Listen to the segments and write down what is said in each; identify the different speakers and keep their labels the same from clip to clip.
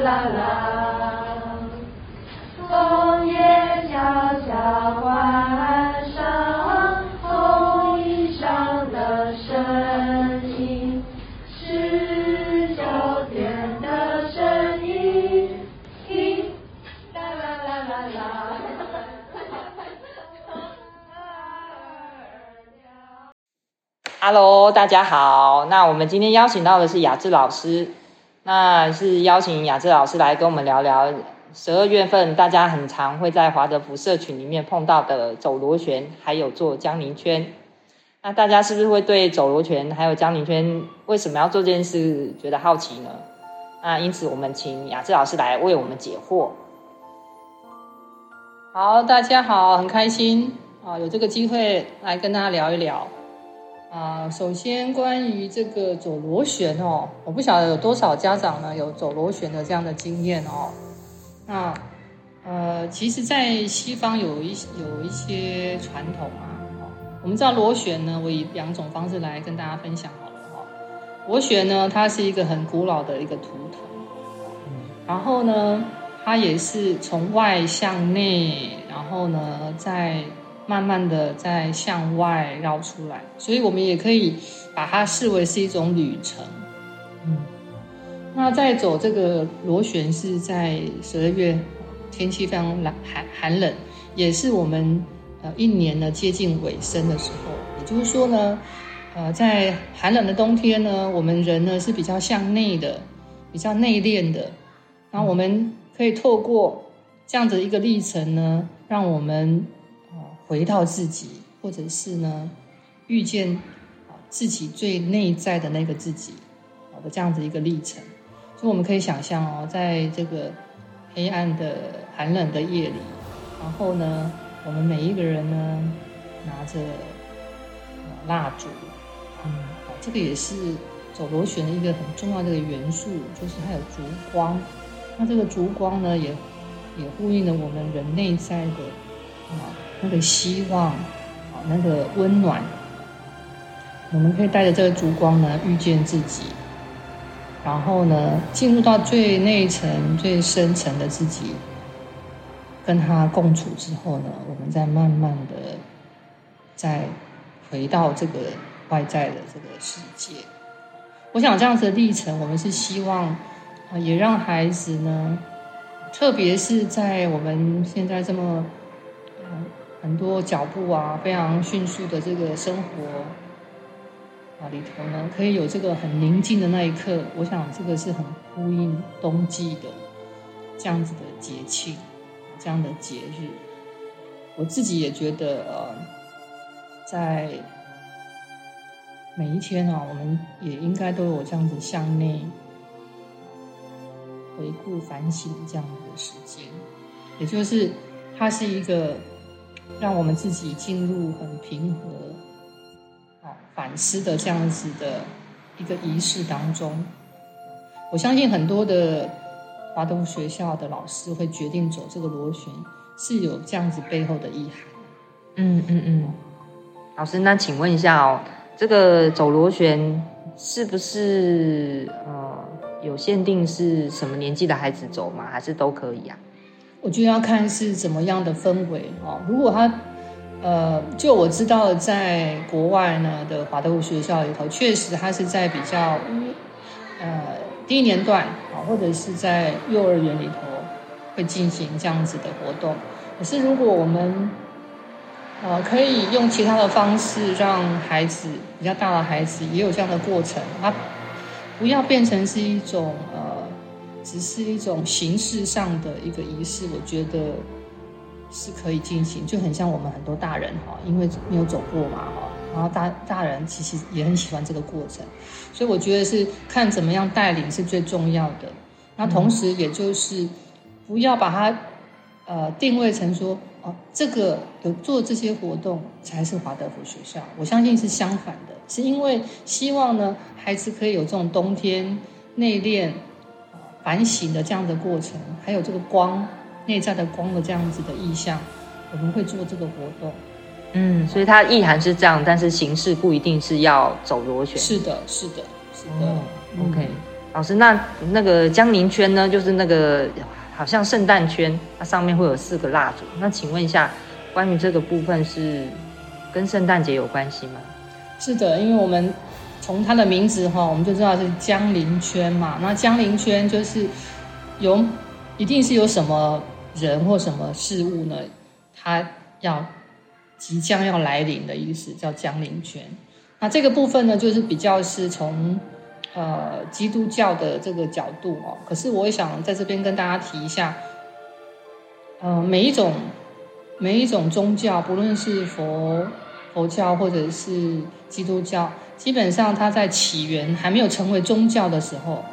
Speaker 1: 啦啦啦，枫叶悄悄关上红衣裳的声音，是秋天的声音，听，啦啦啦啦啦。
Speaker 2: Hello，大家好。那我们今天邀请到的是雅致老师。那是邀请雅致老师来跟我们聊聊十二月份大家很常会在华德福社群里面碰到的走螺旋，还有做江宁圈。那大家是不是会对走螺旋还有江宁圈为什么要做这件事觉得好奇呢？那因此我们请雅致老师来为我们解惑。
Speaker 3: 好，大家好，很开心啊，有这个机会来跟大家聊一聊。啊，首先关于这个走螺旋哦，我不晓得有多少家长呢有走螺旋的这样的经验哦。那呃，其实，在西方有一有一些传统啊，我们知道螺旋呢，我以两种方式来跟大家分享好了哈。螺旋呢，它是一个很古老的一个图腾，然后呢，它也是从外向内，然后呢，在慢慢的在向外绕出来，所以我们也可以把它视为是一种旅程。嗯，那在走这个螺旋是在十二月，天气非常冷寒寒冷，也是我们呃一年呢接近尾声的时候。也就是说呢，呃，在寒冷的冬天呢，我们人呢是比较向内的，比较内敛的。然后我们可以透过这样子一个历程呢，让我们。回到自己，或者是呢，遇见啊自己最内在的那个自己，好的这样子一个历程。所以我们可以想象哦，在这个黑暗的寒冷的夜里，然后呢，我们每一个人呢，拿着蜡烛，嗯，这个也是走螺旋的一个很重要的一个元素，就是它有烛光。那这个烛光呢，也也呼应了我们人内在的啊。那个希望，啊，那个温暖，我们可以带着这个烛光呢，遇见自己，然后呢，进入到最内层、最深层的自己，跟他共处之后呢，我们再慢慢的再回到这个外在的这个世界。我想这样子的历程，我们是希望啊，也让孩子呢，特别是在我们现在这么。很多脚步啊，非常迅速的这个生活啊里头呢，可以有这个很宁静的那一刻。我想这个是很呼应冬季的这样子的节庆，这样的节日。我自己也觉得，呃，在每一天啊，我们也应该都有这样子向内回顾反省这样子的时间，也就是它是一个。让我们自己进入很平和、啊反思的这样子的一个仪式当中。我相信很多的华东学校的老师会决定走这个螺旋，是有这样子背后的意涵。
Speaker 2: 嗯嗯嗯，老师，那请问一下哦，这个走螺旋是不是呃有限定是什么年纪的孩子走吗？还是都可以啊？
Speaker 3: 我觉得要看是怎么样的氛围哦。如果他，呃，就我知道，在国外呢的华德福学校里头，确实他是在比较，呃，低年段啊，或者是在幼儿园里头会进行这样子的活动。可是如果我们，呃，可以用其他的方式让孩子比较大的孩子也有这样的过程，他不要变成是一种呃。只是一种形式上的一个仪式，我觉得是可以进行，就很像我们很多大人哈，因为没有走过嘛哈，然后大大人其实也很喜欢这个过程，所以我觉得是看怎么样带领是最重要的。那同时，也就是不要把它呃定位成说哦，这个有做这些活动才是华德福学校，我相信是相反的，是因为希望呢孩子可以有这种冬天内敛。反省的这样的过程，还有这个光内在的光的这样子的意象，我们会做这个活动。
Speaker 2: 嗯，所以它意涵是这样，但是形式不一定是要走螺旋。
Speaker 3: 是的，是的，是的。
Speaker 2: 哦，OK，老师，那那个江宁圈呢？就是那个好像圣诞圈，它上面会有四个蜡烛。那请问一下，关于这个部分是跟圣诞节有关系吗？
Speaker 3: 是的，因为我们从它的名字哈，我们就知道是江陵圈嘛。那江陵圈就是有，一定是有什么人或什么事物呢？它要即将要来临的意思，叫江陵圈。那这个部分呢，就是比较是从。呃，基督教的这个角度哦，可是我也想在这边跟大家提一下，呃，每一种每一种宗教，不论是佛佛教或者是基督教，基本上它在起源还没有成为宗教的时候，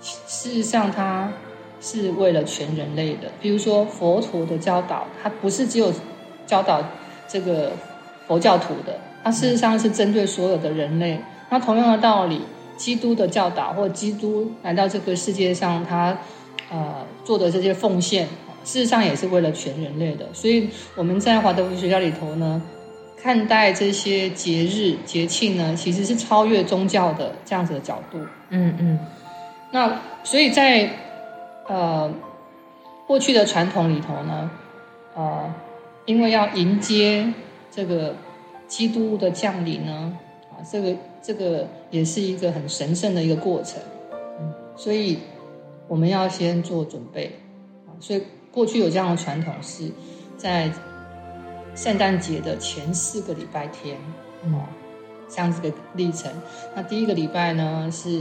Speaker 3: 事实上它是为了全人类的。比如说佛陀的教导，它不是只有教导这个佛教徒的，它事实上是针对所有的人类。那同样的道理。基督的教导，或基督来到这个世界上，他呃做的这些奉献，事实上也是为了全人类的。所以我们在华德福学校里头呢，看待这些节日节庆呢，其实是超越宗教的这样子的角度。
Speaker 2: 嗯嗯。
Speaker 3: 那所以在呃过去的传统里头呢，呃，因为要迎接这个基督的降临呢，啊，这个。这个也是一个很神圣的一个过程，嗯，所以我们要先做准备啊。所以过去有这样的传统，是在圣诞节的前四个礼拜天，哦，这样子的历程。那第一个礼拜呢，是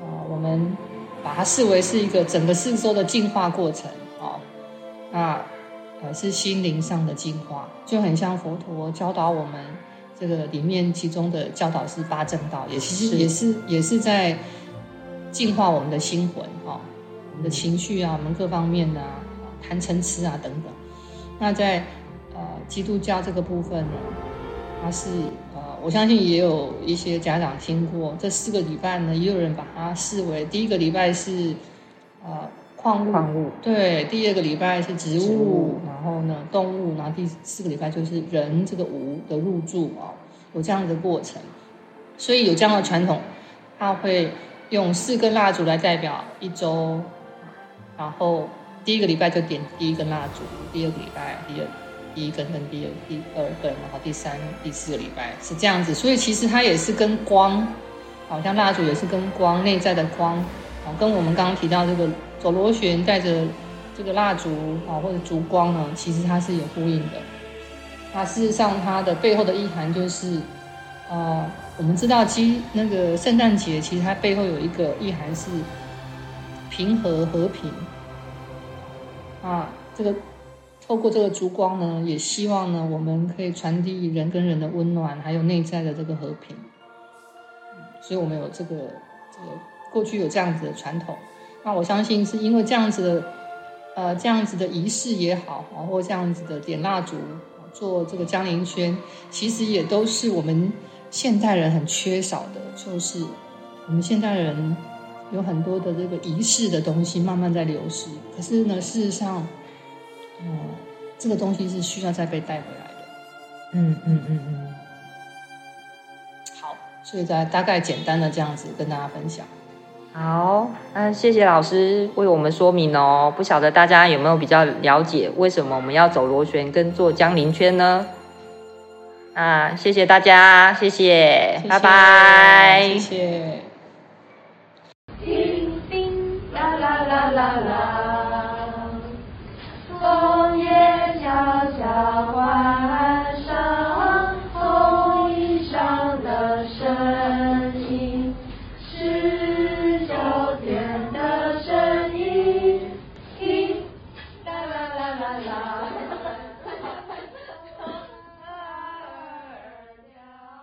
Speaker 3: 啊，我们把它视为是一个整个四周的净化过程啊。那呃，是心灵上的净化，就很像佛陀教导我们。这个里面其中的教导是八正道，也其实也是也是在净化我们的心魂哦，我们的情绪啊，我们各方面的啊，贪嗔痴啊等等。那在呃基督教这个部分呢，它是呃我相信也有一些家长听过，这四个礼拜呢，也有人把它视为第一个礼拜是呃矿物，矿物。对，第二个礼拜是植物，植物。然后呢动物，然后第四个礼拜就是人这个无的入住啊。有这样的过程，所以有这样的传统，他会用四根蜡烛来代表一周，然后第一个礼拜就点第一根蜡烛，第二个礼拜第二第一根跟第二第二根，然后第三第四个礼拜是这样子，所以其实它也是跟光，好像蜡烛也是跟光内在的光，啊，跟我们刚刚提到这个走螺旋带着这个蜡烛啊或者烛光呢，其实它是有呼应的。那事实上，它的背后的意涵就是，呃，我们知道，其那个圣诞节，其实它背后有一个意涵是平和和平。啊，这个透过这个烛光呢，也希望呢，我们可以传递人跟人的温暖，还有内在的这个和平。所以我们有这个这个过去有这样子的传统。那我相信是因为这样子的，呃，这样子的仪式也好，或这样子的点蜡烛。做这个江陵圈，其实也都是我们现代人很缺少的，就是我们现代人有很多的这个仪式的东西慢慢在流失。可是呢，事实上，嗯，这个东西是需要再被带回来的。
Speaker 2: 嗯嗯嗯嗯。
Speaker 3: 好，所以再大概简单的这样子跟大家分享。
Speaker 2: 好，那谢谢老师为我们说明哦。不晓得大家有没有比较了解为什么我们要走螺旋跟做江陵圈呢？啊，谢谢大家，谢谢，谢谢拜拜，
Speaker 1: 谢谢。